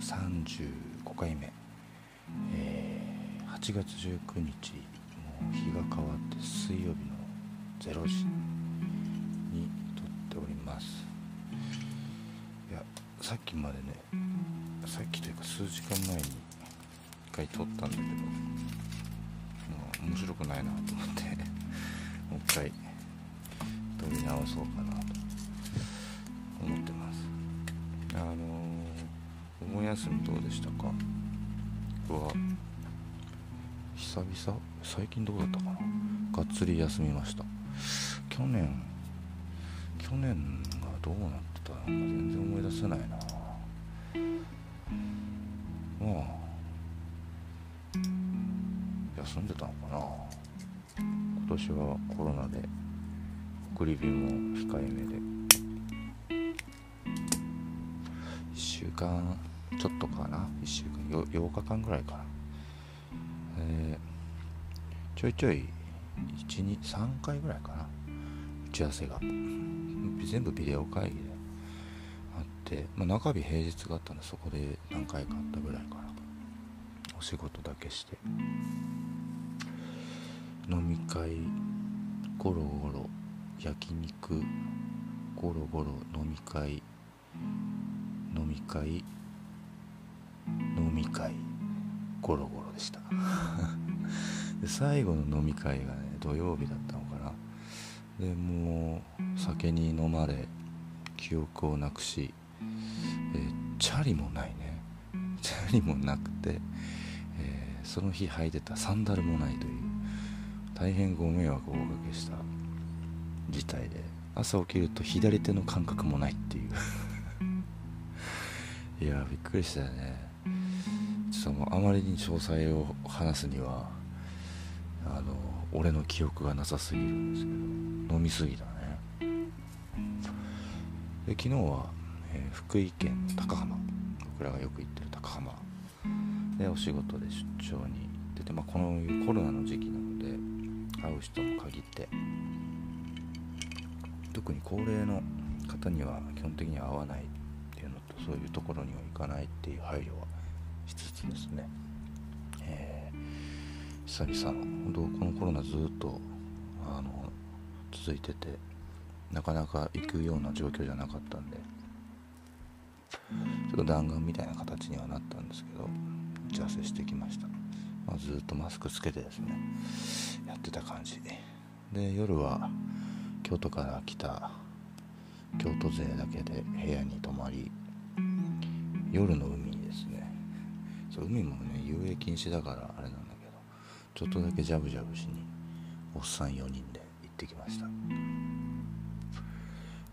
35回目、えー、8月19日もう日が変わって水曜日の0時に撮っております。いやさっきまでねさっきというか数時間前に1回撮ったんだけどもう面白くないなと思って もう一回撮り直そうかなと思ってます。あの、お盆休みどうでしたか？僕は久々。最近どうだったかな？がっつり休みました。去年。去年がどうなってたのか全然思い出せないな。まあ。休んでたのかな。今年はコロナで。送り火も控えめで。1週間。ちょっとかな。1週間。8, 日間ぐらいかな。えー、ちょいちょい123回ぐらいかな。打ち合わせが。全部ビデオ会議で。あって、まあ、中日平日があったんでそこで何回かあったぐらいかな。お仕事だけして。飲み会ゴロゴロ。焼肉ゴロゴロ飲み会。飲み会。飲み会ゴロゴロでした。で最後の飲み会がね土曜日だったのかな。でもう酒に飲まれ記憶をなくし、チャリもないね。チャリもなくて、えー、その日履いてたサンダルもないという大変ご迷惑をおかけした事態で朝起きると左手の感覚もないっていう。いやびっくりしたよね。ちょっとあまりに詳細を話すにはあの俺の記憶がなさすぎるんですけど飲みすぎだね。で昨日は、えー、福井県高浜僕らがよく行ってる高浜。でお仕事で出張に行ってて、まあ、このコロナの時期なので会う人も限って特に高齢の方には基本的には会わないっていうのとそういうところには行かないっていう配慮はですね、えー、久々の本当このコロナずっとあの続いててなかなか行くような状況じゃなかったんでちょっと弾丸みたいな形にはなったんですけど打ち合わせしてきました、まあ、ずっとマスクつけてですねやってた感じ。で夜は京都から来た京都勢だけで部屋に泊まり夜の海そう海もね遊泳禁止だからあれなんだけどちょっとだけジャブジャブしにおっさん4人で行ってきました。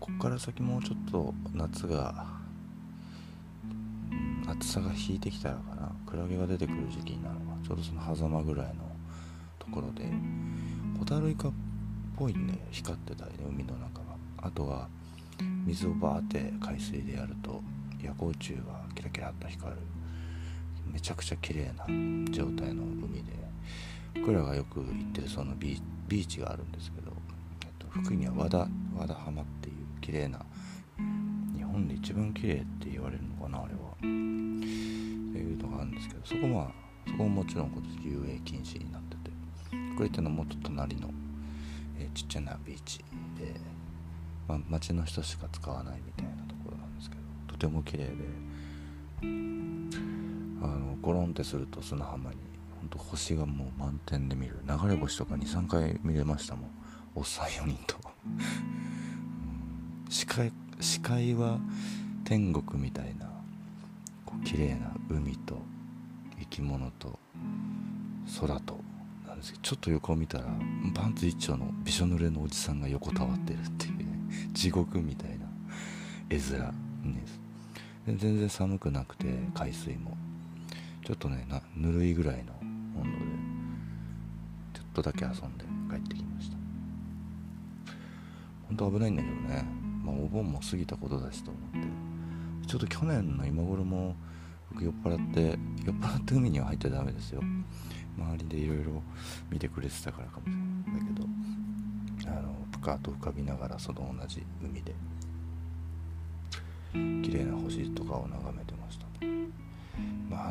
こっから先もうちょっと夏が、暑さが引いてきたらかな。クラゲが出てくる時期になるのがちょうどその狭間ぐらいのところでホタルイカっぽいね光ってたりね海の中があとは水をバーって海水でやると夜光虫がキラキラっと光る。めちゃくちゃ綺麗な状態の海で僕らがよく行ってるそのビーチがあるんですけど、えっと、福井には和田和田浜っていう綺麗な日本で一番綺麗って言われるのかなあれは。っていうのがあるんですけどそこはそこももちろん今年遊泳禁止になってて福井っていうのはもっと隣の、えー、ちっちゃなビーチで、まあ、町の人しか使わないみたいなところなんですけどとても綺麗で。あのゴロンってすると砂浜にほんと星がもう満点で見る。流れ星とか23回見れましたもん。おっさん4人と。視界視界は天国みたいなこう綺麗な海と生き物と空と。なんですけどちょっと横を見たらパンツ一丁のびしょ濡れのおじさんが横たわってるっていうね 地獄みたいな絵面です。全然寒くなくて海水も。ちょっとねなぬるいぐらいの温度でちょっとだけ遊んで帰ってきました。本当危ないんだけどね。まあお盆も過ぎたことだしと思って。ちょっと去年の今頃も僕酔っ払って酔っ払って海には入ってダメですよ。周りでいろいろ見てくれてたからかもしれないだけどあのプカーと浮かびながらその同じ海で綺麗な星とかを眺めてました。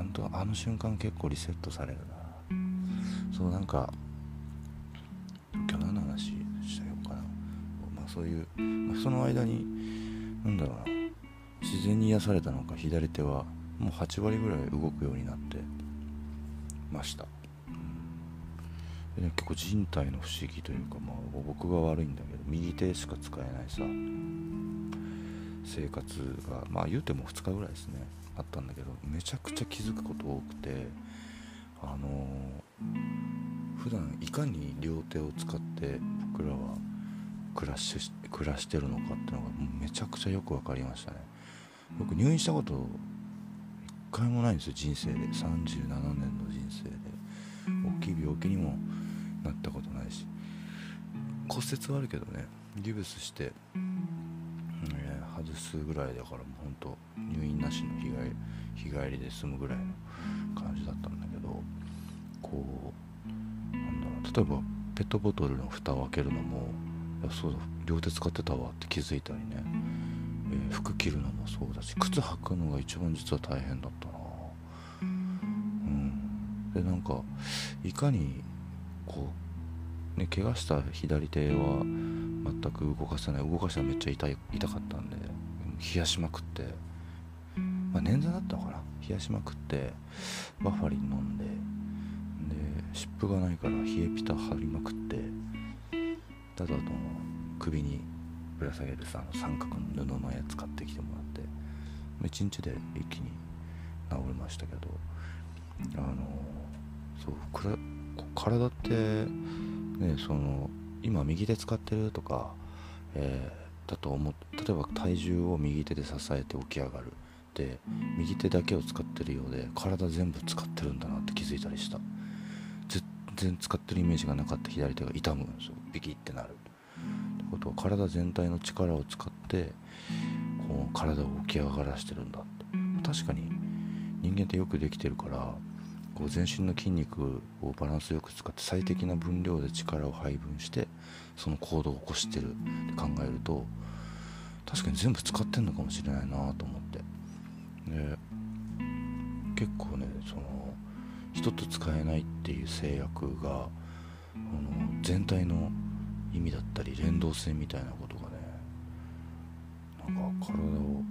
まあ、あの瞬間結構リセットされるな。そうなんか今日何の話したようかな。まあそういう、まあ、その間になんだろうな。自然に癒されたのか左手はもう8割ぐらい動くようになってました、うん、で、結構人体の不思議というか、まあ、僕が悪いんだけど右手しか使えないさ生活がまあ言うても2日ぐらいですね。あったんだけどめちゃくちゃ気づくこと多くてあのー、普段いかに両手を使って僕らは暮らし暮らしてるのかっていうのがめちゃくちゃよく分かりましたね。僕入院したこと1回もないんですよ人生で。37年の人生で。大きい病気にもなったことないし。骨折はあるけどねギブスして、外すぐらいだからもうほんと入院なしの日帰り日帰りで済むぐらいの感じだったんだけどこうなんだろう例えばペットボトルの蓋を開けるのもいやそうだ両手使ってたわって気づいたりね、えー、服着るのもそうだし靴履くのが一番実は大変だったな。うん。でなんかいかにこうね怪我した左手は全く動かせない動かしたらめっちゃ痛い痛かったんで冷やしまくってまあ捻挫だったのかな？冷やしまくってバファリン飲んでで湿布がないから冷えピタ貼りまくってただの首にぶら下げるさ三角の布のやつ買ってきてもらって1日で一気に治りましたけどあのそう体ってねその今右手使ってるとか、えー、だと思例えば体重を右手で支えて起き上がるで右手だけを使ってるようで体全部使ってるんだなって気づいたりした。全然使ってるイメージがなかった。左手が痛むんですよ。ビキってなる。ってことは体全体の力を使ってこう体を起き上がらしてるんだって。確かに人間ってよくできてるからこう全身の筋肉をバランスよく使って最適な分量で力を配分してその行動を起こしてるって考えると確かに全部使ってんのかもしれないなと思って。で結構ねその人と使えないっていう制約がの全体の意味だったり連動性みたいなことがねなんか体を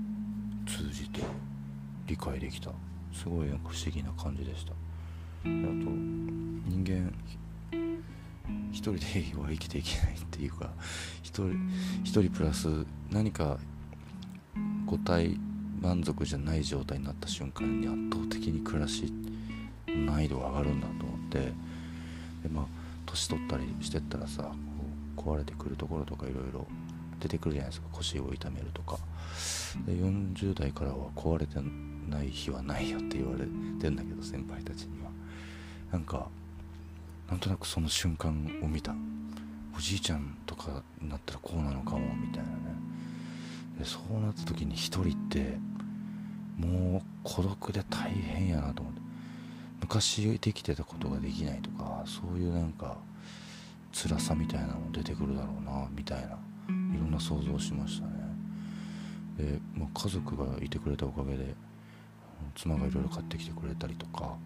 通じて理解できた。すごい不思議な感じでした。あと人間一人では生きていけないっていうか一人一人プラス何か個体満足じゃない状態になった瞬間に圧倒的に暮らし難易度が上がるんだと思ってでまあ年取ったりしてったらさこう壊れてくるところとかいろいろ出てくるじゃないですか。腰を痛めるとか。で40代からは壊れてない日はないよって言われてんだけど先輩たちには。なんかなんとなくその瞬間を見た。おじいちゃんとかになったらこうなのかもみたいなね。でそうなった時に一人ってもう孤独で大変やなと思って。昔できてたことができないとかそういうなんか辛さみたいなのも出てくるだろうなみたいな。いろんな想像しましたね。で、まあ、家族がいてくれたおかげで妻がいろいろ買ってきてくれたりとか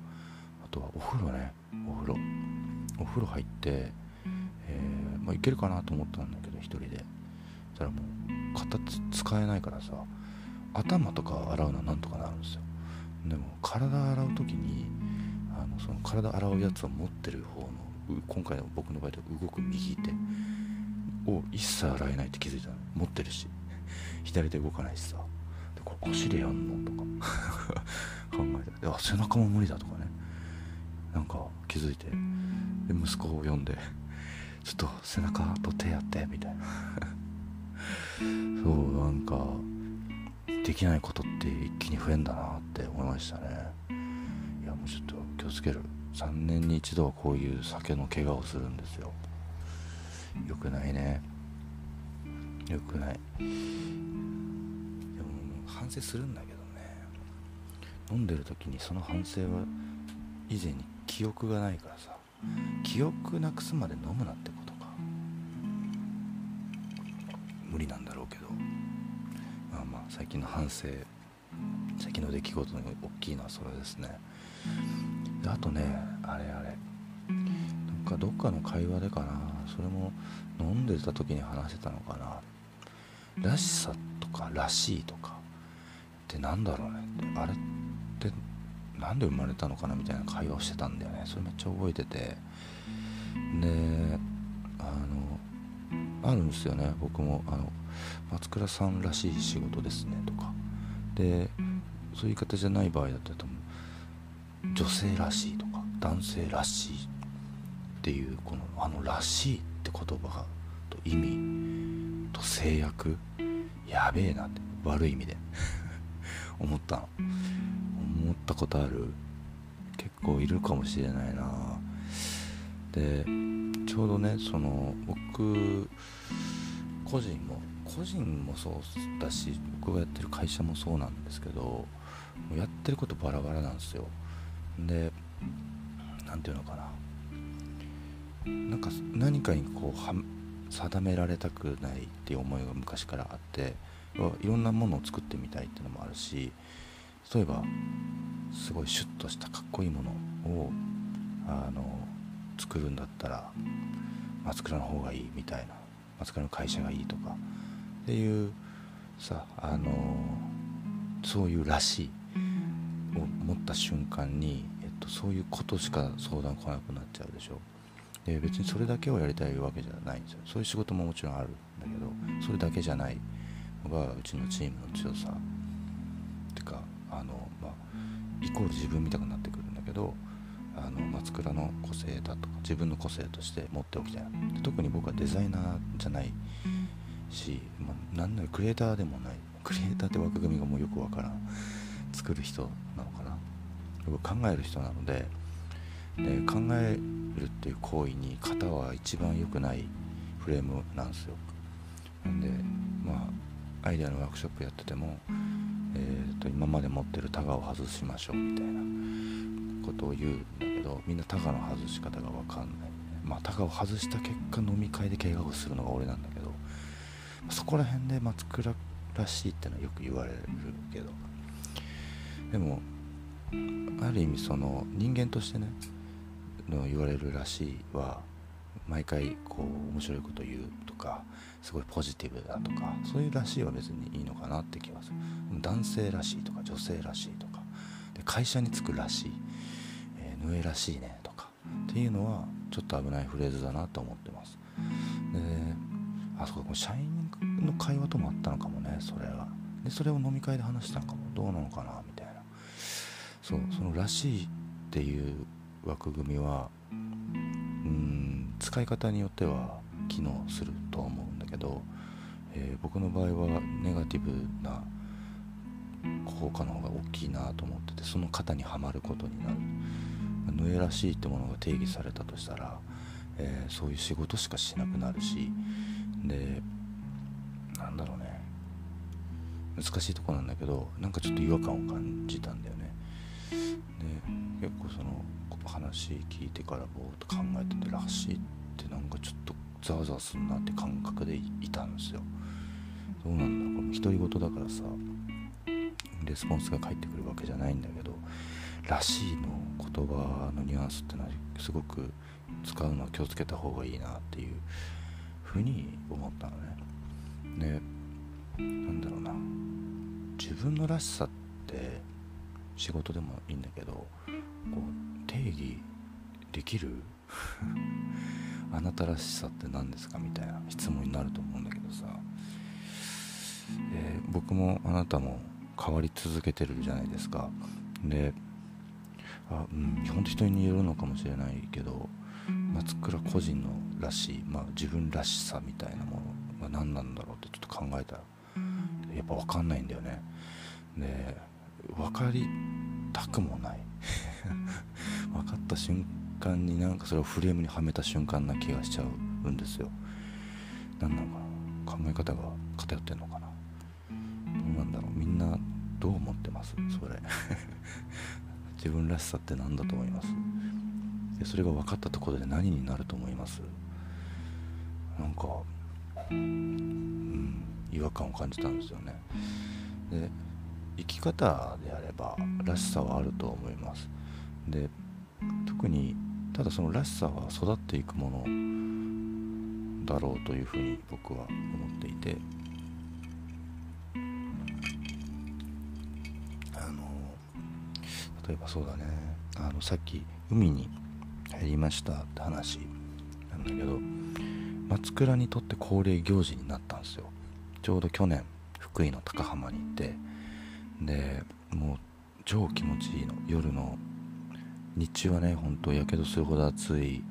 あとはお風呂ね。お風呂。お風呂入って、えー、まあ、いけるかなと思ったんだけど1人で。そしたらもう肩使えないからさ頭とか洗うのはなんとかなるんですよ。でも体洗う時にあのその体洗うやつを持ってる方の今回の僕の場合で動く右手を一切洗えないって気づいたの。持ってるし。左手動かないしさ。でこれ腰でやんのとか。考えて。あ背中も無理だとかね。なんか気づいてで息子を呼んでちょっと背中と手やってみたいな。そうなんかできないことって一気に増えんだなって思いましたね。いやもうちょっと気をつける。3年に一度はこういう酒の怪我をするんですよ。よくないね。よくない。でも反省するんだけどね。飲んでる時にその反省は以前に記憶がないからさ。記憶なくすまで飲むなってことか。無理なんだろうけど。まあまあ最近の反省最近の出来事の大きいのはそれですね。であとねあれあれ。なんかどっかの会話でかな。それも飲んでた時に話してたのかな。らしさとからしいとか。ってなんだろうね。あれって何で生まれたのかなみたいな会話をしてたんだよね。それめっちゃ覚えてて。であのあるんですよね。僕もあの松倉さんらしい仕事ですねとか。でそういう言い方じゃない場合だったら女性らしいとか男性らしいっていうこのあの「らしい」って言葉がと意味と制約。やべえなって悪い意味で。思ったの。思ったことある。結構いるかもしれないな。でちょうどねその僕個人も個人もそうだし僕がやってる会社もそうなんですけどやってることバラバラなんですよ。で何て言うのかな。なんか何かにこうは定められたくないっていう思いが昔からあっていろんなものを作ってみたいっていうのもあるし例えばすごいシュッとしたかっこいいものをあの作るんだったら松倉の方がいいみたいな松倉の会社がいいとかっていうさあのそういうらしいを持った瞬間に、えっと、そういうことしか相談来なくなっちゃうでしょ。で別にそれだけをやりたいわけじゃないんですよ。そういう仕事ももちろんあるんだけどそれだけじゃないのがうちのチームの強さ。あの、まあ、イコール自分みたくなってくるんだけどあの松倉の個性だとか自分の個性として持っておきたい特に僕はデザイナーじゃないし、まあ、何ならクリエイターでもない。クリエイターって枠組みがもうよくわからん。作る人なのかな。よく考える人なのでで考えるっていう行為に型は一番良くないフレームなんですよ。なんでまあアイデアのワークショップやってても、えーと、今まで持ってるタガを外しましょうみたいなことを言うんだけどみんなタガの外し方が分かんない、まあタガを外した結果飲み会で怪我をするのが俺なんだけどそこら辺で松倉らしいってのはよく言われるけどでもある意味その人間としてねの言われるらしいは毎回こう面白いこと言うとかすごいポジティブだとかそういうらしいは別にいいのかなって気がする。男性らしいとか女性らしいとか。で会社に就くらしい、えー、ぬえらしいねとか。っていうのはちょっと危ないフレーズだなと思ってます。であそこ社員の会話ともあったのかもねそれは。でそれを飲み会で話したのかも。どうなのかなみたいな。そうその「らしい」っていう枠組みはうん使い方によっては機能すると思うんだけど、えー、僕の場合はネガティブな効果の方が大きいなと思っててその型にはまることになる。ぬえらしいってものが定義されたとしたら、えー、そういう仕事しかしなくなるしでなんだろうね。難しいとこなんだけどなんかちょっと違和感を感じたんだよね。で結構その話聞いてからぼーっと考えててらしいってなんかちょっとザワザワすんなって感覚でいたんですよ。どうなんだろうこれ独り言だからさレスポンスが返ってくるわけじゃないんだけど「らしい」の言葉のニュアンスってのはすごく使うのは気をつけた方がいいなっていうふうに思ったのね。でなんだろうな。自分のらしさって仕事でもいいんだけどこう定義できる？あなたらしさって何ですかみたいな質問になると思うんだけどさ、えー、僕もあなたも変わり続けてるじゃないですか。であ、うん、本当人によるのかもしれないけど松倉個人のらしい、まあ、自分らしさみたいなものが何なんだろうってちょっと考えたらやっぱ分かんないんだよね。で分かりたくもない。分かった瞬間になんかそれをフレームにはめた瞬間な気がしちゃうんですよ。何なのかな。考え方が偏ってんのかな。どうなんだろう。みんなどう思ってます？それ。自分らしさって何だと思います？でそれが分かったところで何になると思います？なんかうん違和感を感じたんですよね。で生き方であればらしさはあると思います。で特にただそのらしさは育っていくものだろうというふうに僕は思っていて。あの例えばそうだね。あのさっき海に入りましたって話。なんだけど松倉にとって恒例行事になったんですよ。ちょうど去年福井の高浜に行って。でもう超気持ちいいの。夜の。日中はねほんとやけどするほど暑い。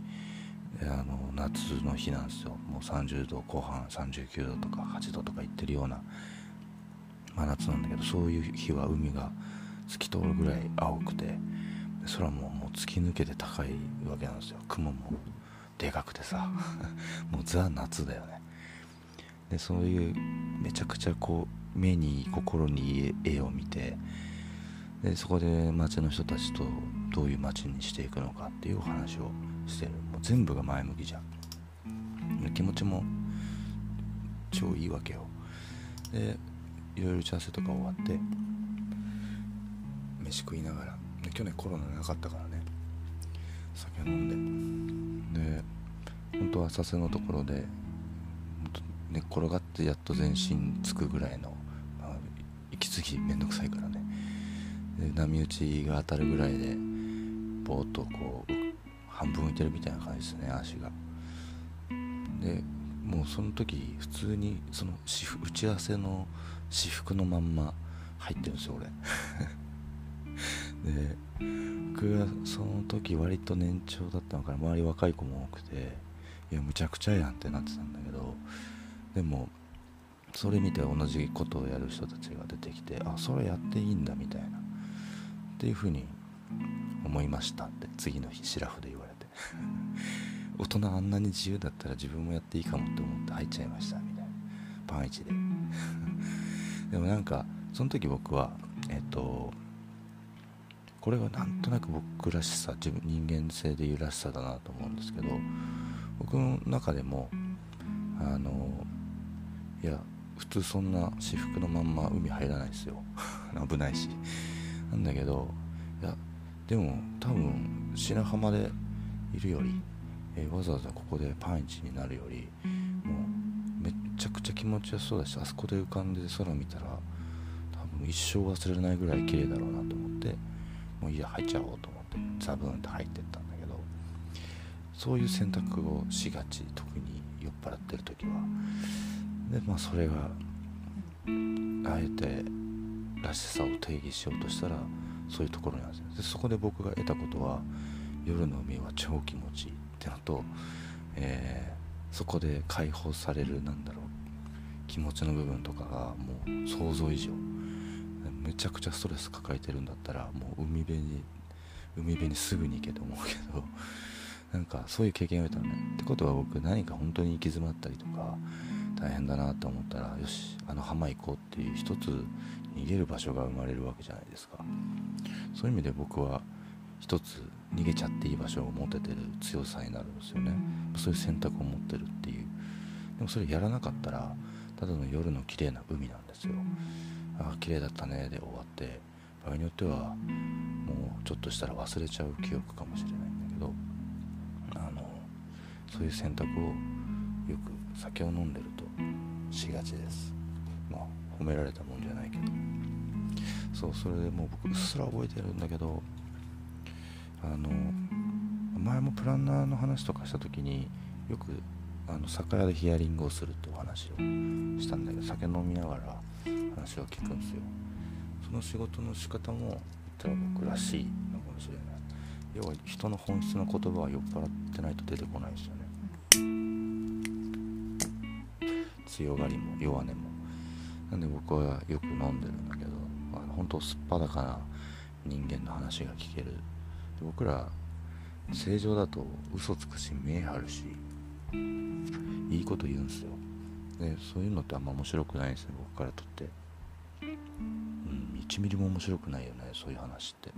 あの夏の日なんですよ。もう30度後半39度とか8度とかいってるような。真夏なんだけどそういう日は海が透き通るぐらい青くて。空ももう突き抜けて高いわけなんですよ。雲もでかくてさ。もうザ夏だよね。でそういうめちゃくちゃこう目に心に絵を見てでそこで町の人たちとどういう街にしていくのかっていうお話をしてる。もう全部が前向きじゃん。気持ちも超いいわけよ。でいろいろ打ち合わせとか終わって飯食いながら。去年コロナなかったからね。酒飲んで。で本当は浅瀬のところで寝っ転がってやっと全身つくぐらいの、まあ、息継ぎめんどくさいからね。で波打ちが当たるぐらいでぼーっとこう半分浮いてるみたいな感じですね足が。でもうその時普通にその打ち合わせの私服のまんま入ってるんですよ俺。で僕がその時割と年長だったのから周り若い子も多くていやむちゃくちゃやんってなってたんだけどでもそれ見て同じことをやる人たちが出てきてあそれやっていいんだみたいなっていうふうに思いましたって次の日シラフで言われて。大人あんなに自由だったら自分もやっていいかもって思って入っちゃいましたみたいな。パンイチで。でもなんかその時僕はえっとこれがなんとなく僕らしさ自分人間性でいうらしさだなと思うんですけど僕の中でもあのいや普通そんな私服のまんま海入らないですよ。危ないし。なんだけどいやでも多分白浜でいるより、えー、わざわざここでパンイチになるよりもうめっちゃくちゃ気持ちよさそうだしあそこで浮かんで空見たら多分一生忘れないぐらい綺麗だろうなと思ってもういいや入っちゃおうと思ってザブーンって入ってったんだけどそういう選択をしがち特に酔っ払ってる時はでまあそれがあえてらしさを定義しようとしたらそういうところなんですよ。でそこで僕が得たことは夜の海は超気持ちいいってのと、えー、そこで解放されるなんだろう気持ちの部分とかがもう想像以上。めちゃくちゃストレス抱えてるんだったらもう海辺に海辺にすぐに行けと思うけどなんかそういう経験を得たのね。ってことは僕何か本当に行き詰まったりとか大変だなと思ったらよしあの浜行こうっていう一つ逃げる場所が生まれるわけじゃないですか。そういう意味で僕は一つ逃げちゃっていい場所を持ててる強さになるんですよね。そういう選択を持ってるっていう。でもそれやらなかったらただの夜の綺麗な海なんですよ。ああ綺麗だったね。で終わって。場合によってはもうちょっとしたら忘れちゃう記憶かもしれないんだけどあのそういう選択をよく酒を飲んでる。しがちです。まあ褒められたもんじゃないけど。そうそれでもう僕うっすら覚えてるんだけどあの前もプランナーの話とかした時によくあの酒屋でヒアリングをするってお話をしたんだけど酒飲みながら話を聞くんですよ。その仕事の仕方も言ったら僕らしいのかもしれない。要は人の本質の言葉は酔っ払ってないと出てこないですよね。強がりも弱音も。なんで僕はよく飲んでるんだけどあの本当すっぱだかな人間の話が聞ける。僕ら正常だと嘘つくし見え張るしいいこと言うんすよ。でそういうのってあんま面白くないんですよ僕からとって。うん1ミリも面白くないよねそういう話って。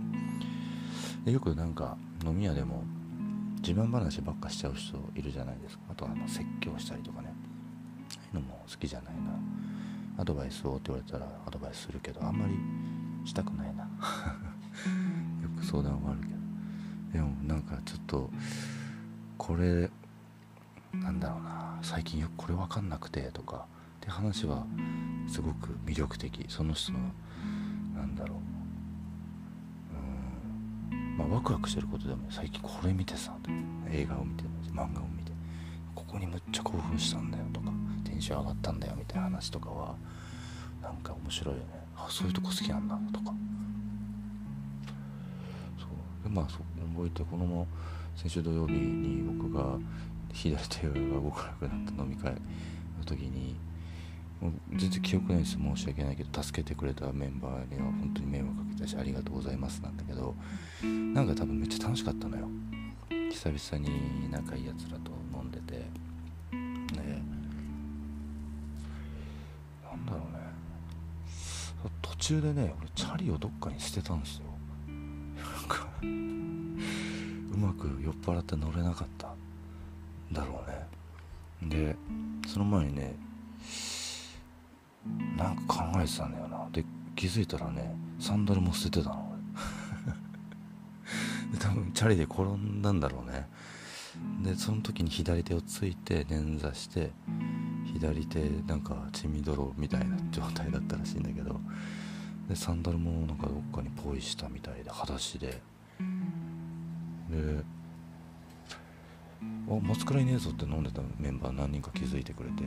でよくなんか飲み屋でも自慢話ばっかしちゃう人いるじゃないですか。あとはあの説教したりとかねいうのも好きじゃないな。アドバイスをって言われたらアドバイスするけどあんまりしたくないな。よく相談はあるけど。でもなんかちょっとこれなんだろうな。最近よくこれ分かんなくてとか。って話はすごく魅力的。その人のなんだろう。うん。まあワクワクしてることでも最近これ見てさ映画を見て漫画を見てここにむっちゃ興奮したんだよとか。テンション上がったんだよみたいな話とかはなんか面白いよね。あそういうとこ好きなんだとか。そう。でまあそう覚えてこの先週土曜日に僕が左手が動かなくなった飲み会の時にもう全然記憶ないです。申し訳ないけど助けてくれたメンバーには本当に迷惑かけたしありがとうございますなんだけどなんか多分めっちゃ楽しかったのよ。久々に仲いいやつらと中でね俺チャリをどっかに捨てたんですよ。なんかうまく酔っ払って乗れなかっただろうね。でその前にねなんか考えてたんだよな。で気づいたらねサンダルも捨ててたの で多分チャリで転んだんだろうね。でその時に左手をついて捻挫して左手なんか血みどろみたいな状態だったらしいんだけど。でサンダルもなんかどっかにポイしたみたいで裸足で。であ松倉いねえぞって飲んでたメンバー何人か気づいてくれて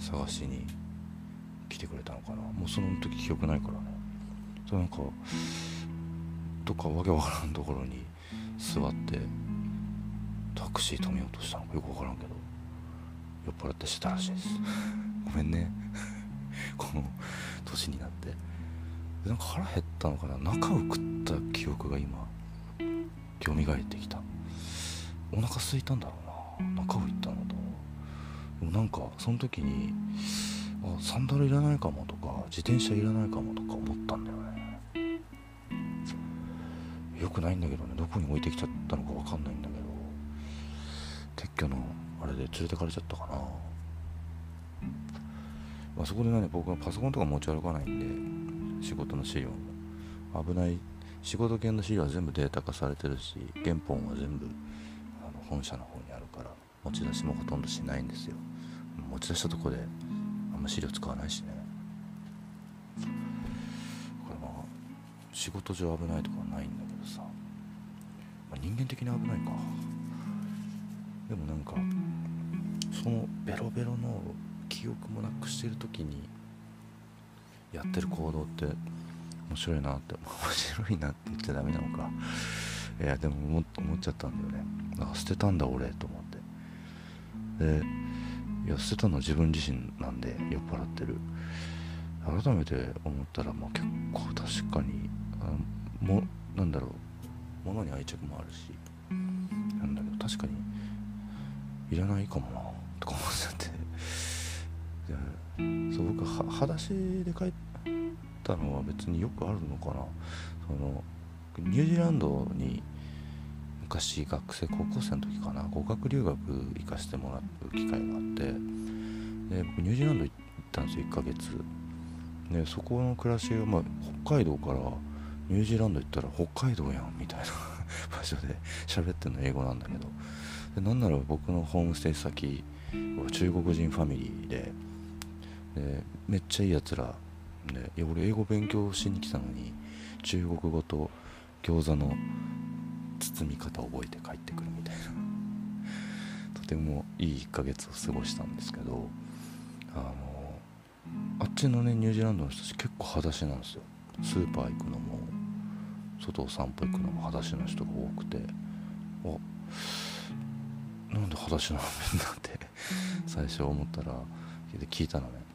探しに来てくれたのかな。もうその時記憶ないからね。そなんかどっかわけわからんところに座ってタクシー止めようとしたのかよくわからんけど酔っ払ってしたらしいです。ごめんね。この年になって腹減ったのかな。中を食った記憶が今蘇ってきた。お腹空いたんだろうな。中を行ったのとでもなんかその時にあサンダルいらないかもとか自転車いらないかもとか思ったんだよね。よくないんだけどね。どこに置いてきちゃったのか分かんないんだけど。撤去のあれで連れてかれちゃったかな、まあ、そこでね僕はパソコンとか持ち歩かないんで仕事の資料も。危ない。仕事系の資料は全部データ化されてるし原本は全部あの本社の方にあるから持ち出しもほとんどしないんですよ。持ち出したとこであんま資料使わないしね。これまあ仕事上危ないとかはないんだけどさ、まあ、人間的に危ないか。でもなんかそのベロベロの記憶もなくしてる時にやってる行動って面白いなって面白いなって言っちゃダメなのか。いやでも思思っちゃったんだよね。あ捨てたんだ俺と思って。でいや捨てたのは自分自身なんで酔っ払ってる。改めて思ったら、まあ、結構確かにあもなんだろう。物に愛着もあるし。なんだけど確かにいらないかもなとか思っちゃってそう僕は裸足で帰ったのは別によくあるのかな。そのニュージーランドに昔学生高校生の時かな。語学留学行かせてもらう機会があって。で僕ニュージーランド行ったんですよ1ヶ月。でそこの暮らしが、まあ、北海道からニュージーランド行ったら北海道やんみたいな 場所で喋ってるの英語なんだけど。でなんなら僕のホームステイ先は中国人ファミリーででめっちゃいいやつらでいや俺英語勉強しに来たのに中国語と餃子の包み方覚えて帰ってくるみたいな。とてもいい1ヶ月を過ごしたんですけどあのあっちのねニュージーランドの人たち結構裸足なんですよ。スーパー行くのも外を散歩行くのも裸足の人が多くてあなんで裸足なのみんなって最初思ったら聞いたのね。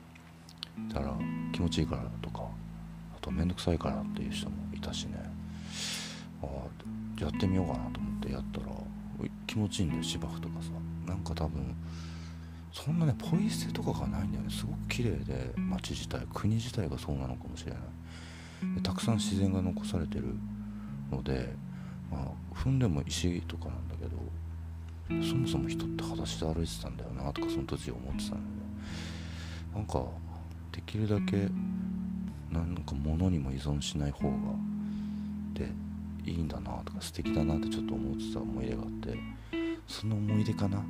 だから気持ちいいからとかあと面倒くさいからっていう人もいたしね。あやってみようかなと思ってやったら気持ちいいんだよ芝生とかさ。なんか多分そんなねポイ捨てとかがないんだよね。すごく綺麗で街自体国自体がそうなのかもしれない。でたくさん自然が残されてるので、まあ、踏んでも石とかなんだけどそもそも人って裸足で歩いてたんだよなとかその時思ってたんで、ね、なんかできるだけなんか物にも依存しない方がでいいんだなとか素敵だなってちょっと思ってた思い出があってその思い出かな？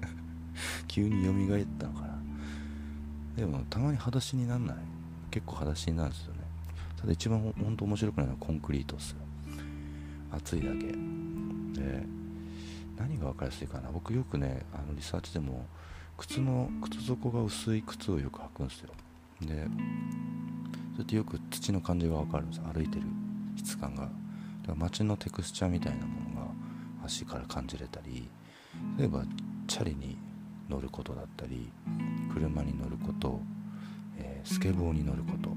急に蘇ったのかな？でもたまに裸足になんない？結構裸足になるんですよね。ただ一番本当面白くないのはコンクリートっすよ。暑いだけ。で何が分かりやすいかな？僕よくねあのリサーチでも靴の靴底が薄い靴をよく履くんですよ。でそうやってよく土の感じが分かるんです歩いてる質感が。だから街のテクスチャーみたいなものが足から感じれたり例えばチャリに乗ることだったり車に乗ること、えー、スケボーに乗ること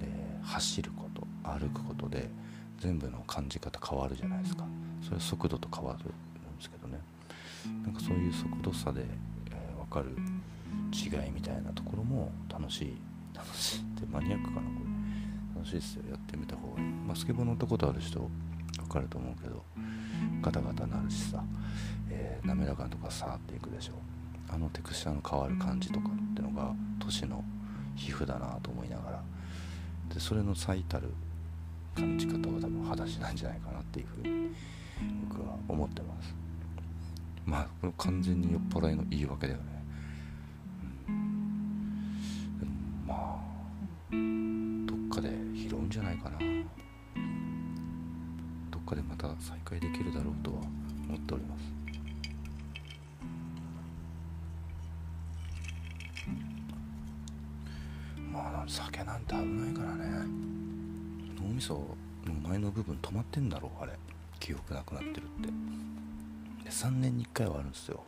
で走ること歩くことで全部の感じ方変わるじゃないですか。それは速度と変わるんですけどね。なんかそういう速度差で、かる違いみたいなところも楽しい。楽しいってマニアックかなこれ。楽しいですよ。やってみた方がいい、まあ、スケボー乗ったことある人分かると思うけどガタガタなるしさ、えー、滑らかなとかさーっていくでしょ。あのテクスチャーの変わる感じとかってのが都市の皮膚だなと思いながら。でそれの最たる感じ方は多分裸足なんじゃないかなっていうふうに僕は思ってます。まあこれ完全に酔っ払いの言い訳だよね。どっかで拾うんじゃないかな。どっかでまた再開できるだろうとは思っております。まあ酒なんて危ないからね。脳みその前の部分止まってんだろうあれ。記憶なくなってるって。で3年に1回はあるんですよ。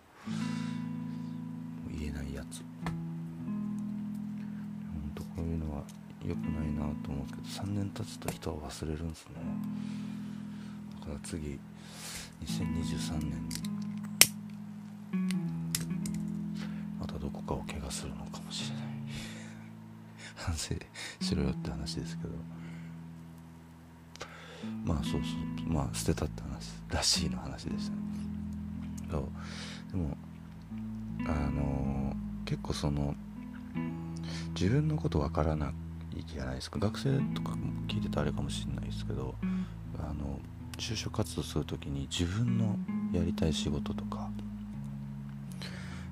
言えないやつ。とこういうのは良くないなと思うんですけど3年経つと人は忘れるんですね。だから次2023年に。またどこかを怪我するのかもしれない。反省しろよって話ですけど。まあそうそうまあ捨てたって話らしいの話でしたね。そう。でもあのー、結構その自分のこと分からなくいいじゃないですか。学生とかも聞いてたあれかもしれないですけどあの就職活動する時に自分のやりたい仕事とか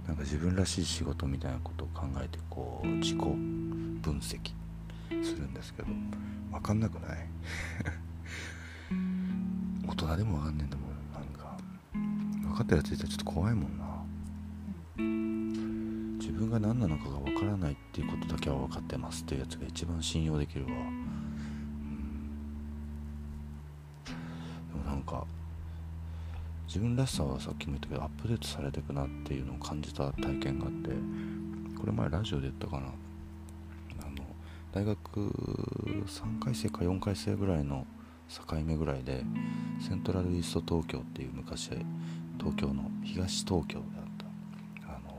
なんか自分らしい仕事みたいなことを考えてこう自己分析するんですけど分かんなくない？大人でも分かんねえんだもん。なんか分かったやついたらちょっと怖いもんな自分が何なのかが分からないっていうことだけは分かってますっていうやつが一番信用できるわ、うん、でもなんか自分らしさはさっきも言ったけどアップデートされてくなっていうのを感じた体験があってこれ前ラジオで言ったかな。あの大学3回生か4回生ぐらいの境目ぐらいでセントラルイースト東京っていう昔東京の東東京であった。あの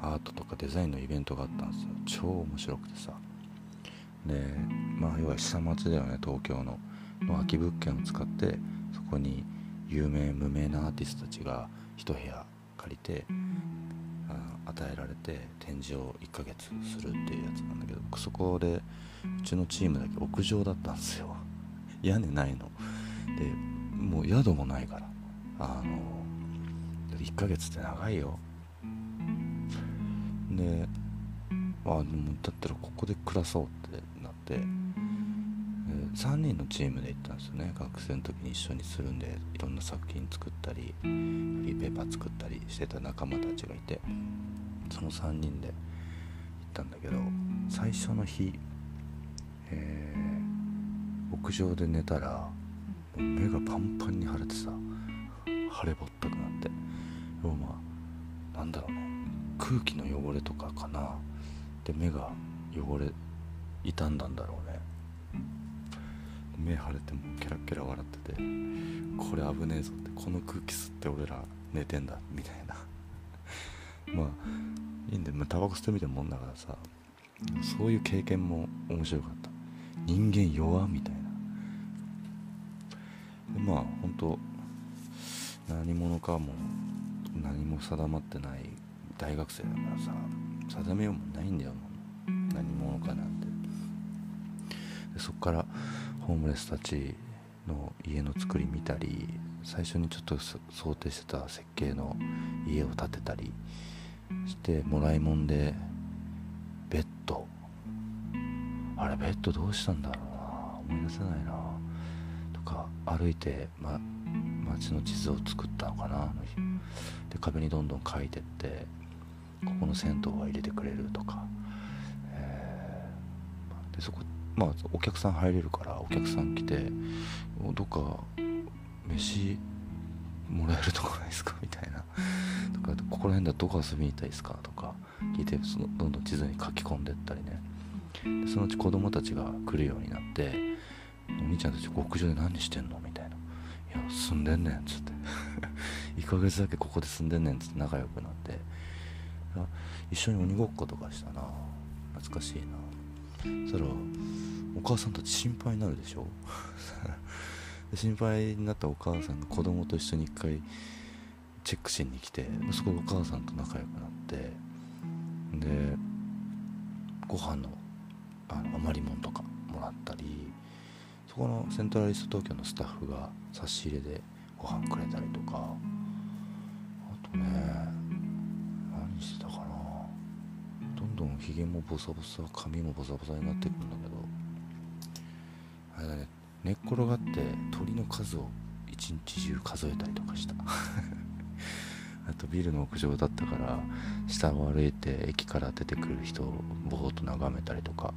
アートとかデザインのイベントがあったんですよ。超面白くてさ。でまあ要は下町だよね東京の。の空き物件を使ってそこに有名無名なアーティストたちが1部屋借りて与えられて展示を1ヶ月するっていうやつなんだけどそこでうちのチームだけ屋上だったんですよ。屋根ないの。でもう宿もないから。あの1ヶ月って長いよ。であでもだったらここで暮らそうってなって、えー、3人のチームで行ったんですよね。学生の時に一緒にするんでいろんな作品作ったりフリーペーパー作ったりしてた仲間たちがいてその3人で行ったんだけど最初の日、えー、屋上で寝たら目がパンパンに腫れてさ腫れぼったくなって要はなんだろうね空気の汚れとかかな。で目が汚れ傷んだんだろうね。目腫れてもケラケラ笑っててこれ危ねえぞってこの空気吸って俺ら寝てんだみたいな。まあいいんで、タバコ吸ってみてもんだからさそういう経験も面白かった。人間弱みたいな。でまあ本当何者かも何も定まってない大学生だからさ定めようもないんだよ何もものかなんて。でそこからホームレスたちの家の作り見たり最初にちょっと想定してた設計の家を建てたりしてもらいもんでベッド。あれベッドどうしたんだろうな。思い出せないな。とか歩いて、ま、街の地図を作ったのかなあの日。で壁にどんどん書いてってここの銭湯は入れてくれるとか、えー、でそこまあお客さん入れるからお客さん来てどっか飯もらえるとこないですか？みたいな。とかここら辺だどこ遊びに行ったらいいですか？とか聞いてそのどんどん地図に書き込んでったりね。でそのうち子供たちが来るようになってお兄ちゃんたち極上で何してんの？みたいな「いや住んでんねん」っつって。1ヶ月だけここで住んでんねんっつって仲良くなって。一緒に鬼ごっことかしたな。懐かしいな。そしたらお母さんたち心配になるでしょ？心配になったお母さんが子供と一緒に一回チェックしに来てそこでお母さんと仲良くなって。でご飯のあの余り物とかもらったりそこのセントラリスト東京のスタッフが差し入れでご飯くれたりとか。あとね何してた？どんひげもボサボサ髪もボサボサになっていくんだけどあれだね寝っ転がって鳥の数を一日中数えたりとかした。あとビルの屋上だったから下を歩いて駅から出てくる人をぼーっと眺めたりとか。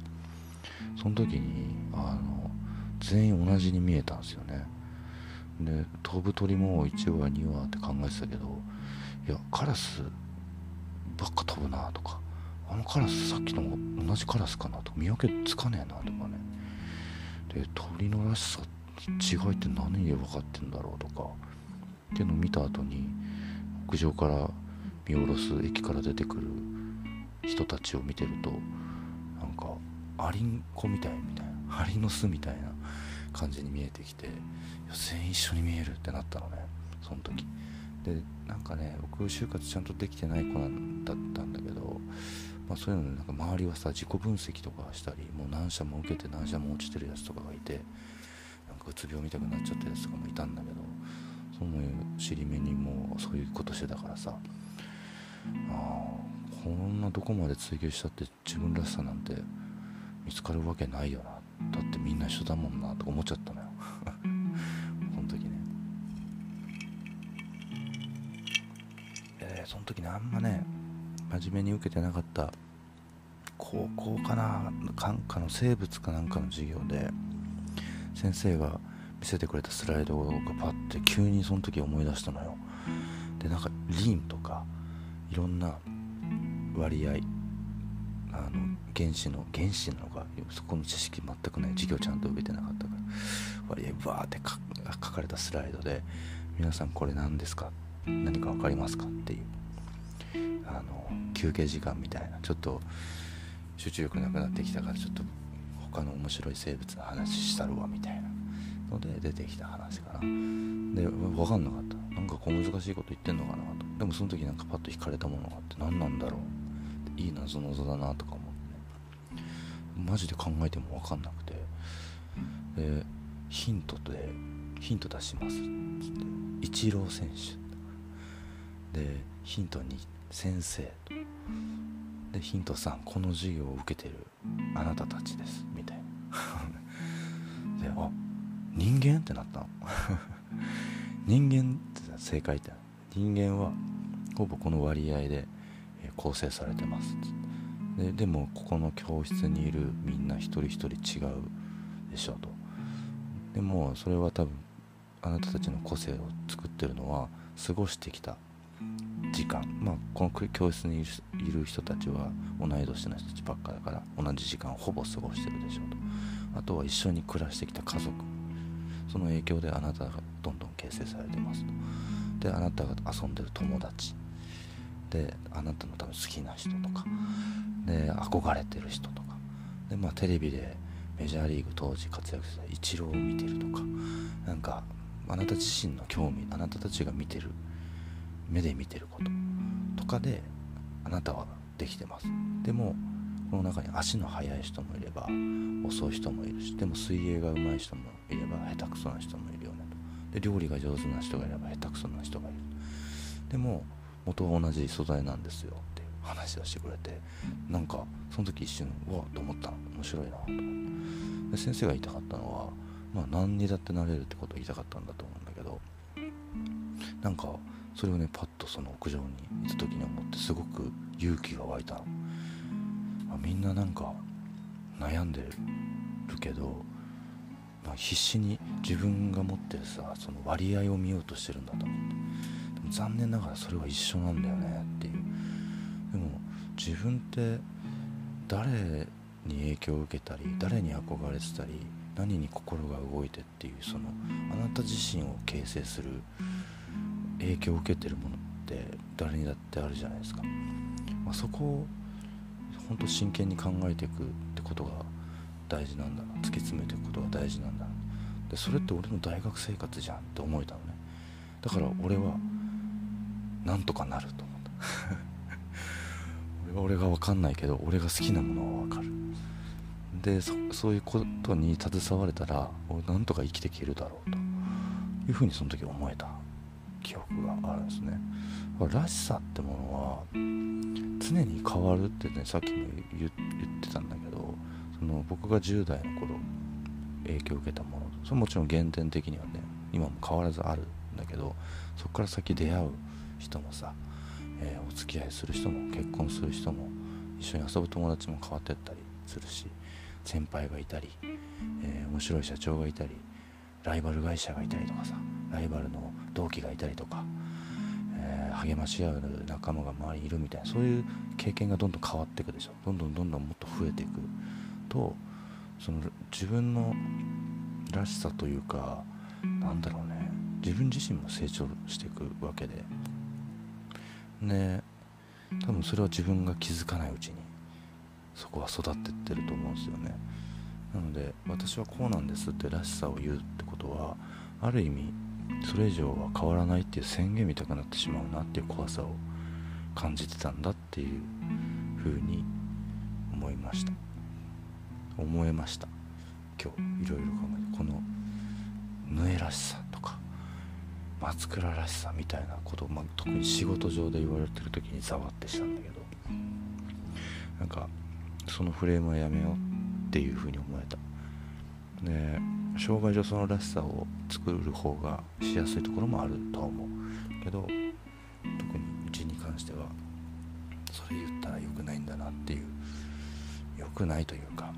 その時にあの全員同じに見えたんですよね。で飛ぶ鳥も1羽2羽って考えてたけどいやカラスばっか飛ぶなとかあのカラスさっきの同じカラスかなとか見分けつかねえなとかね。で鳥のらしさ違いって何で分かってんだろうとか。っていうのを見た後に屋上から見下ろす駅から出てくる人たちを見てるとなんかアリンコみたいみたいなアリの巣みたいな感じに見えてきて全員一緒に見えるってなったのねその時。でなんかね僕就活ちゃんとできてない子なんだったんだけどまあ、そういうのでなんか周りはさ自己分析とかしたりもう何社も受けて何社も落ちてるやつとかがいてなんかうつ病みたくなっちゃったやつとかもいたんだけどその尻目にもうそういうことしてたからさあこんなどこまで追求したって自分らしさなんて見つかるわけないよな。だってみんな一緒だもんなとか思っちゃったのよ。その時ね。えー、その時ねあんまね真面目に受けてなかった高校かななんかの生物かなんかの授業で先生が見せてくれたスライドがパッて急にその時思い出したのよ。でなんかリンとかいろんな割合あの原子の原子なのかそこの知識全くない授業ちゃんと受けてなかったから割合バーって書かれたスライドで皆さんこれ何ですか？何か分かりますか？っていうあの休憩時間みたいなちょっと集中力なくなってきたからちょっと他の面白い生物の話したるわみたいなので出てきた話かなで分かんなかった。なんか小難しいこと言ってんのかなと。でもその時なんかパッと引かれたものがあって何なんだろういい謎謎だなとか思ってねマジで考えても分かんなくて。でヒントでヒント出します。っつってイチロー選手。でヒント2先生と。でヒント3この授業を受けてるあなたたちです。みたいな。であ人間ってなったの？人間って正解って人間はほぼこの割合で構成されてます。ででもここの教室にいるみんな一人一人違うでしょと。でもそれは多分あなたたちの個性を作ってるのは過ごしてきた時間。まあこの教室にいる人たちは同い年の人たちばっかだから同じ時間をほぼ過ごしてるでしょうと。あとは一緒に暮らしてきた家族。その影響であなたがどんどん形成されてますと。であなたが遊んでる友達。であなたの多分好きな人とか。で憧れてる人とか。でまあテレビでメジャーリーグ当時活躍したイチローを見てるとか。なんかあなた自身の興味あなたたちが見てる目で見てること。とかであなたはできてます。でもこの中に足の速い人もいれば遅い人もいるしでも水泳が上手い人もいれば下手くそな人もいるよねと。で料理が上手な人がいれば下手くそな人がいる。でも元は同じ素材なんですよっていう話をしてくれてなんかその時一瞬うわと思ったの。面白いなと思って。で先生が言いたかったのはまあ何にだってなれるってことを言いたかったんだと思うんだけどなんかそれをねパッとその屋上にいた時に思ってすごく勇気が湧いたの。みんななんか悩んでるけど、まあ、必死に自分が持ってるさその割合を見ようとしてるんだと思って。でも残念ながらそれは一緒なんだよねっていう。でも自分って誰に影響を受けたり誰に憧れてたり何に心が動いてっていうそのあなた自身を形成する影響を受けてるものって誰にだってあるじゃないですか、まあ、そこを本当真剣に考えていくってことが大事なんだな。突き詰めていくことが大事なんだな。でそれって俺の大学生活じゃんって思えたのね。だから俺はなんとかなると思った。俺は俺が分かんないけど俺が好きなものは分かる。でそういうことに携われたら俺なんとか生きていけるだろうというふうにその時思えた。記憶があるんですね。らしさってものは常に変わるってねさっきも言ってたんだけどその僕が10代の頃影響を受けたものそれもちろん原点的にはね今も変わらずあるんだけどそこから先出会う人もさ、えー、お付き合いする人も結婚する人も一緒に遊ぶ友達も変わってったりするし先輩がいたり、えー、面白い社長がいたりライバル会社がいたりとかさライバルの同期がいたりとか、えー、励まし合う仲間が周りにいるみたいなそういう経験がどんどん変わっていくでしょ。どんどんどんどんもっと増えていくとその自分のらしさというかなんだろうね。自分自身も成長していくわけで。ね多分それは自分が気づかないうちにそこは育ってってると思うんですよね。なので私はこうなんですってらしさを言うってことはある意味それ以上は変わらないっていう宣言みたくなってしまうなっていう怖さを感じてたんだっていうふうに思いました。思えました。今日いろいろ考えてこの縫えらしさとか松倉らしさみたいなことを、まあ、特に仕事上で言われてる時にざわってしたんだけど。なんかそのフレームはやめようっていうふうに思えた。で障害上そのらしさを作る方がしやすいところもあるとは思うけど特にうちに関してはそれ言ったら良くないんだなっていう良くないというか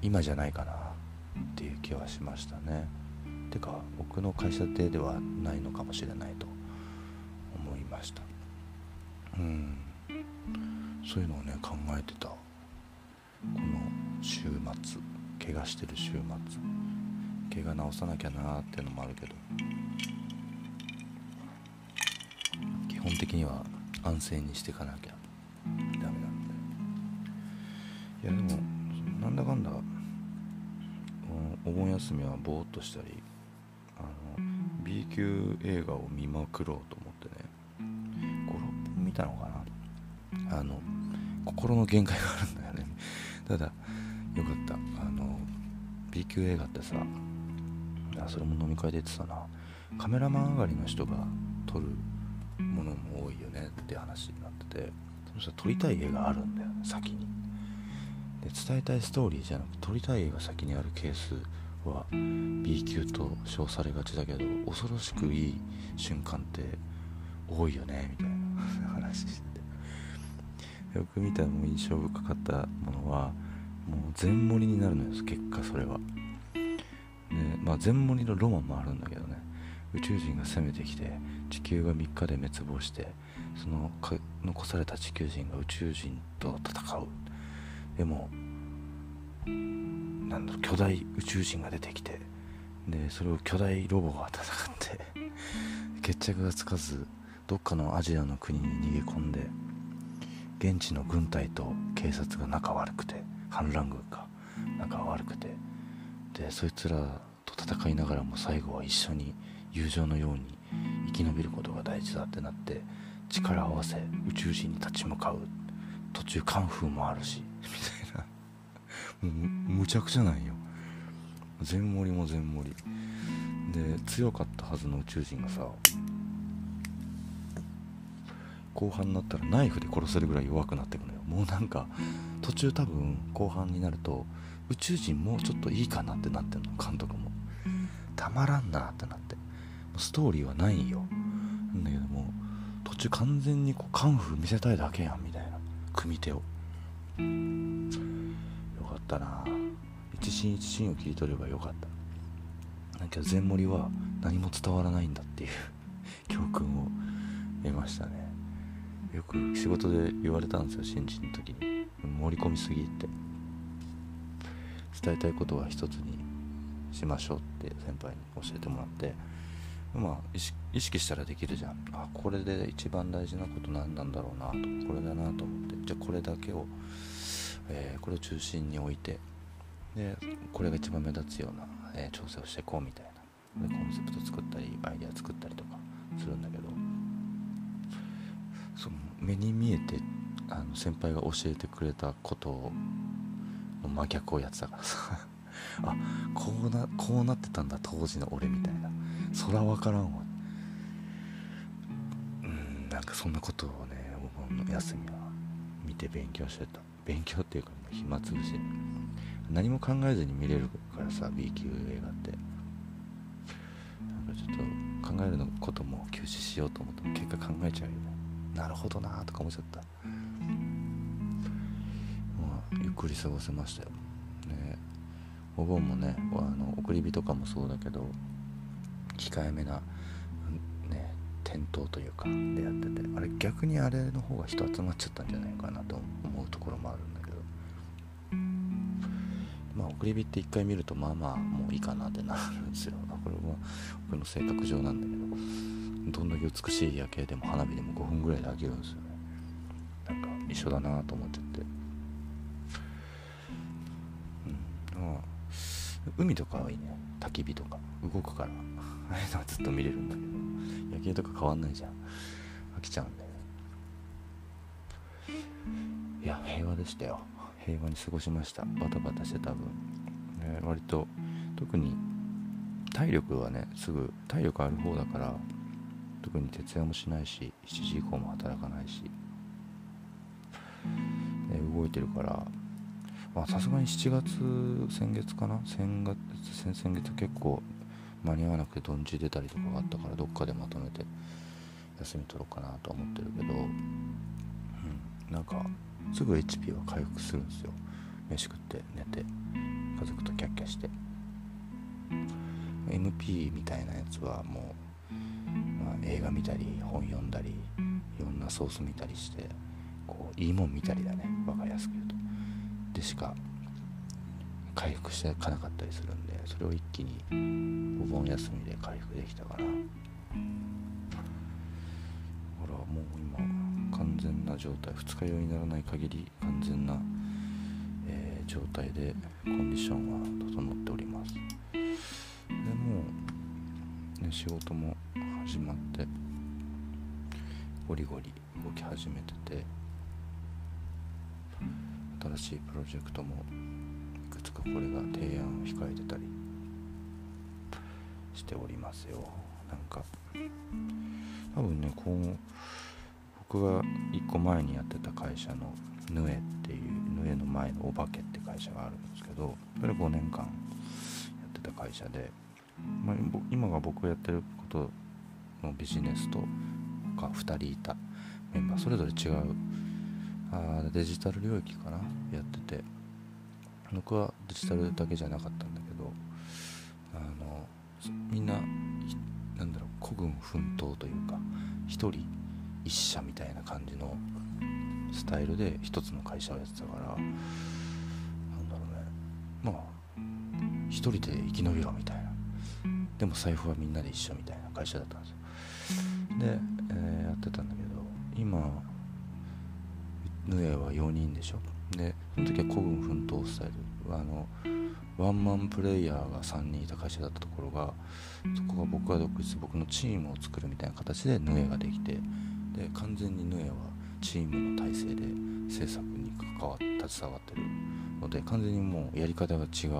今じゃないかなっていう気はしましたね。てか僕の会社でではないのかもしれないと思いました。うん。そういうのをね考えてたこの週末。怪我してる週末。怪我治さなきゃなーっていうのもあるけど。基本的には安静にしていかなきゃ。ダメなんでいやでもなんだかんだお盆休みはぼーっとしたりあの B 級映画を見まくろうと思ってね。56本見たのかな。あの心の限界があるんだよね。ただよかった。B 級映画ってさあそれも飲み会で言ってたな。カメラマン上がりの人が撮るものも多いよねって話になっててその人撮りたい絵があるんだよ先に。で伝えたいストーリーじゃなく撮りたい絵が先にあるケースは B 級と称されがちだけど恐ろしくいい瞬間って多いよねみたいな話して。てよく見たのも印象深かったものはもう全盛りになるのよ結果それは。でまあ全盛りのロマンもあるんだけどね。宇宙人が攻めてきて地球が3日で滅亡してその残された地球人が宇宙人と戦う。でもなんだろ巨大宇宙人が出てきてでそれを巨大ロボが戦って決着がつかずどっかのアジアの国に逃げ込んで現地の軍隊と警察が仲悪くて反乱軍が仲悪くて。でそいつらと戦いながらも最後は一緒に友情のように生き延びることが大事だってなって力を合わせ宇宙人に立ち向かう。途中カンフーもあるしみたいな。もうむちゃくちゃなんよ。全盛りも全盛り。で強かったはずの宇宙人がさ後半になったらナイフで殺せるぐらい弱くなってくのよ。もうなんか途中多分後半になると宇宙人もうちょっといいかなってなってんの監督も。たまらんなってなって。ストーリーはないんよんだけども途中完全にこうカンフー見せたいだけやんみたいな組手を。よかったな。一心一心を切り取ればよかった。だけど全森は何も伝わらないんだっていう 教訓を得ましたね。よく仕事で言われたんですよ新人の時に盛り込みすぎて伝えたいことは一つにしましょうって先輩に教えてもらってまあ意識したらできるじゃん。あこれで一番大事なこと何なんだろうなとこれだなと思って。じゃあこれだけを、えー、これを中心に置いてでこれが一番目立つような、えー、調整をしていこうみたいな。でコンセプト作ったりアイデア作ったりとかするんだけどその目に見えてあの先輩が教えてくれたことの真逆をやってたからさ。あこうなこうなってたんだ当時の俺みたいな。そら分からんわ。うんなんかそんなことをねお盆の休みは見て勉強してた。勉強っていうかもう暇つぶし。何も考えずに見れるからさ B 級映画って。なんかちょっと考えるのことも休止しようと思っても結果考えちゃうよね。なるほどなとか思っちゃった。ゆっくり過ごせましたよ。ね。お盆もねあの送り火とかもそうだけど控えめな、ね、店頭というかでやっててあれ逆にあれの方が人集まっちゃったんじゃないかなと思うところもあるんだけど。まあ送り火って1回見るとまあまあもういいかなってなるんですよ。これは僕の性格上なんだけどどんだけ美しい夜景でも花火でも5分ぐらいで飽きるんですよね。なんか一緒だなと思っちゃって。海とかはいいね。焚き火とか。動くから。ああいうのはずっと見れるんだけど。夜景とか変わんないじゃん。飽きちゃうんだよいや平和でしたよ。平和に過ごしました。バタバタしてた分、えー、割と特に体力はねすぐ体力ある方だから特に徹夜もしないし7時以降も働かないし、えー、動いてるからまさすがに7月先月かな？先月先々月結構間に合わなくてどんじ出たりとかがあったからどっかでまとめて休み取ろうかなと思ってるけど、うん、なんかすぐ HP は回復するんですよ。飯食って寝て家族とキャッキャして。MP みたいなやつはもう、まあ、映画見たり本読んだりいろんなソース見たりしてこういいもん見たりだね分かりやすく言うと。でしか回復していかなかったりするんでそれを一気にお盆休みで回復できたからほらもう今完全な状態二日酔いにならない限り完全な、えー、状態でコンディションは整っております。でもう、ね、仕事も始まってゴリゴリ動き始めてて新しいプロジェクトもいくつかこれが提案を控えてたりしておりますよ。なんか多分ねこう僕が1個前にやってた会社のヌエっていうヌエの前のお化けって会社があるんですけどそれ5年間やってた会社で、まあ、今が僕がやってることのビジネスとか2人いたメンバーそれぞれ違うあデジタル領域かな？やってて。僕はデジタルだけじゃなかったんだけどあのみんななんだろう孤軍奮闘というか一人一社みたいな感じのスタイルで一つの会社をやってたからなんだろうね。まあ一人で生き延びろみたいな。でも財布はみんなで一緒みたいな会社だったんですよ。で、えー、やってたんだけど今ヌエは4人でしょ。でその時は孤軍奮闘スタイル。あのワンマンプレイヤーが3人いた会社だったところがそこが僕が独立僕のチームを作るみたいな形でヌエができてで完全にヌエはチームの体制で制作に関わって携わってる。ので完全にもうやり方が違うんですよ。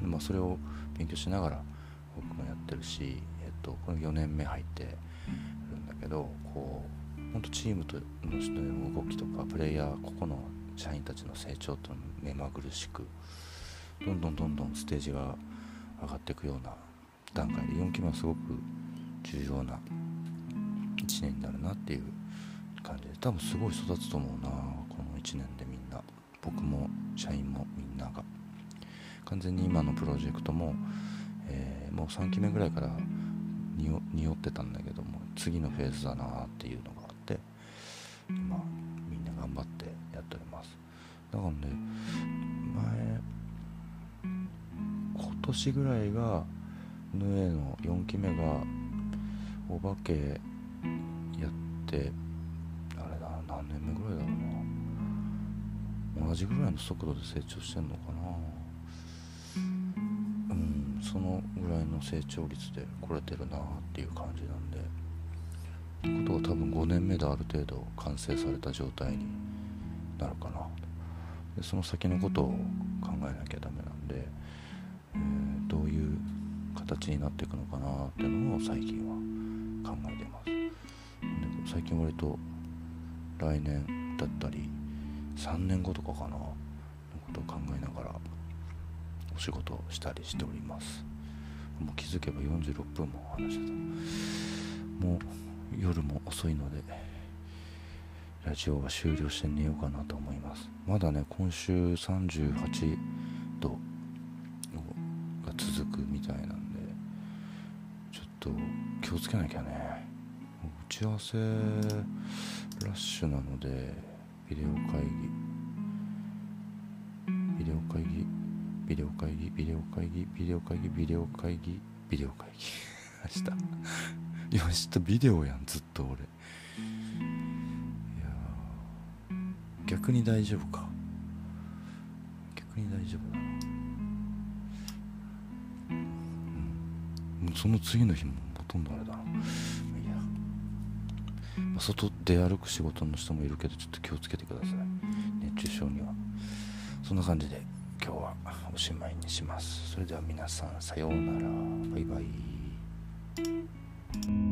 で、まあ、それを勉強しながら僕もやってるし、えっと、この4年目入ってるんだけどこう本当チームとの人の動きとかプレイヤーここの社員たちの成長と目まぐるしくどんどんどんどんステージが上がっていくような段階で4期目はすごく重要な1年になるなっていう感じで多分すごい育つと思うなこの1年でみんな僕も社員もみんなが完全に今のプロジェクトも、えー、もう3期目ぐらいから匂ってたんだけども次のフェーズだなっていうのがあみんな頑張ってやっております。だからね前今年ぐらいがヌエの4期目がお化けやってあれだ何年目ぐらいだろうな。同じぐらいの速度で成長してんのかな。うんそのぐらいの成長率で来れてるなっていう感じなんで。ことは多分5年目である程度完成された状態になるかな。でその先のことを考えなきゃダメなんで、えー、どういう形になっていくのかなっていうのを最近は考えてます。で最近割と来年だったり3年後とかかなのことを考えながらお仕事をしたりしております。もう気づけば46分も話してた。もう夜も遅いのでラジオは終了して寝ようかなと思います。まだね今週38度が続くみたいなんでちょっと気をつけなきゃね。打ち合わせラッシュなのでビデオ会議。ビデオ会議。ビデオ会議。ビデオ会議。ビデオ会議。ビデオ会議。ビデオ会議。明日。いや明日ビデオやんずっと俺。いや逆に大丈夫か。逆に大丈夫だな。うん。その次の日もほとんどあれだな。いや、外出歩く仕事の人もいるけどちょっと気をつけてください。熱中症には。そんな感じで今日はおしまいにします。それでは皆さんさようなら。バイバイ。Thank you.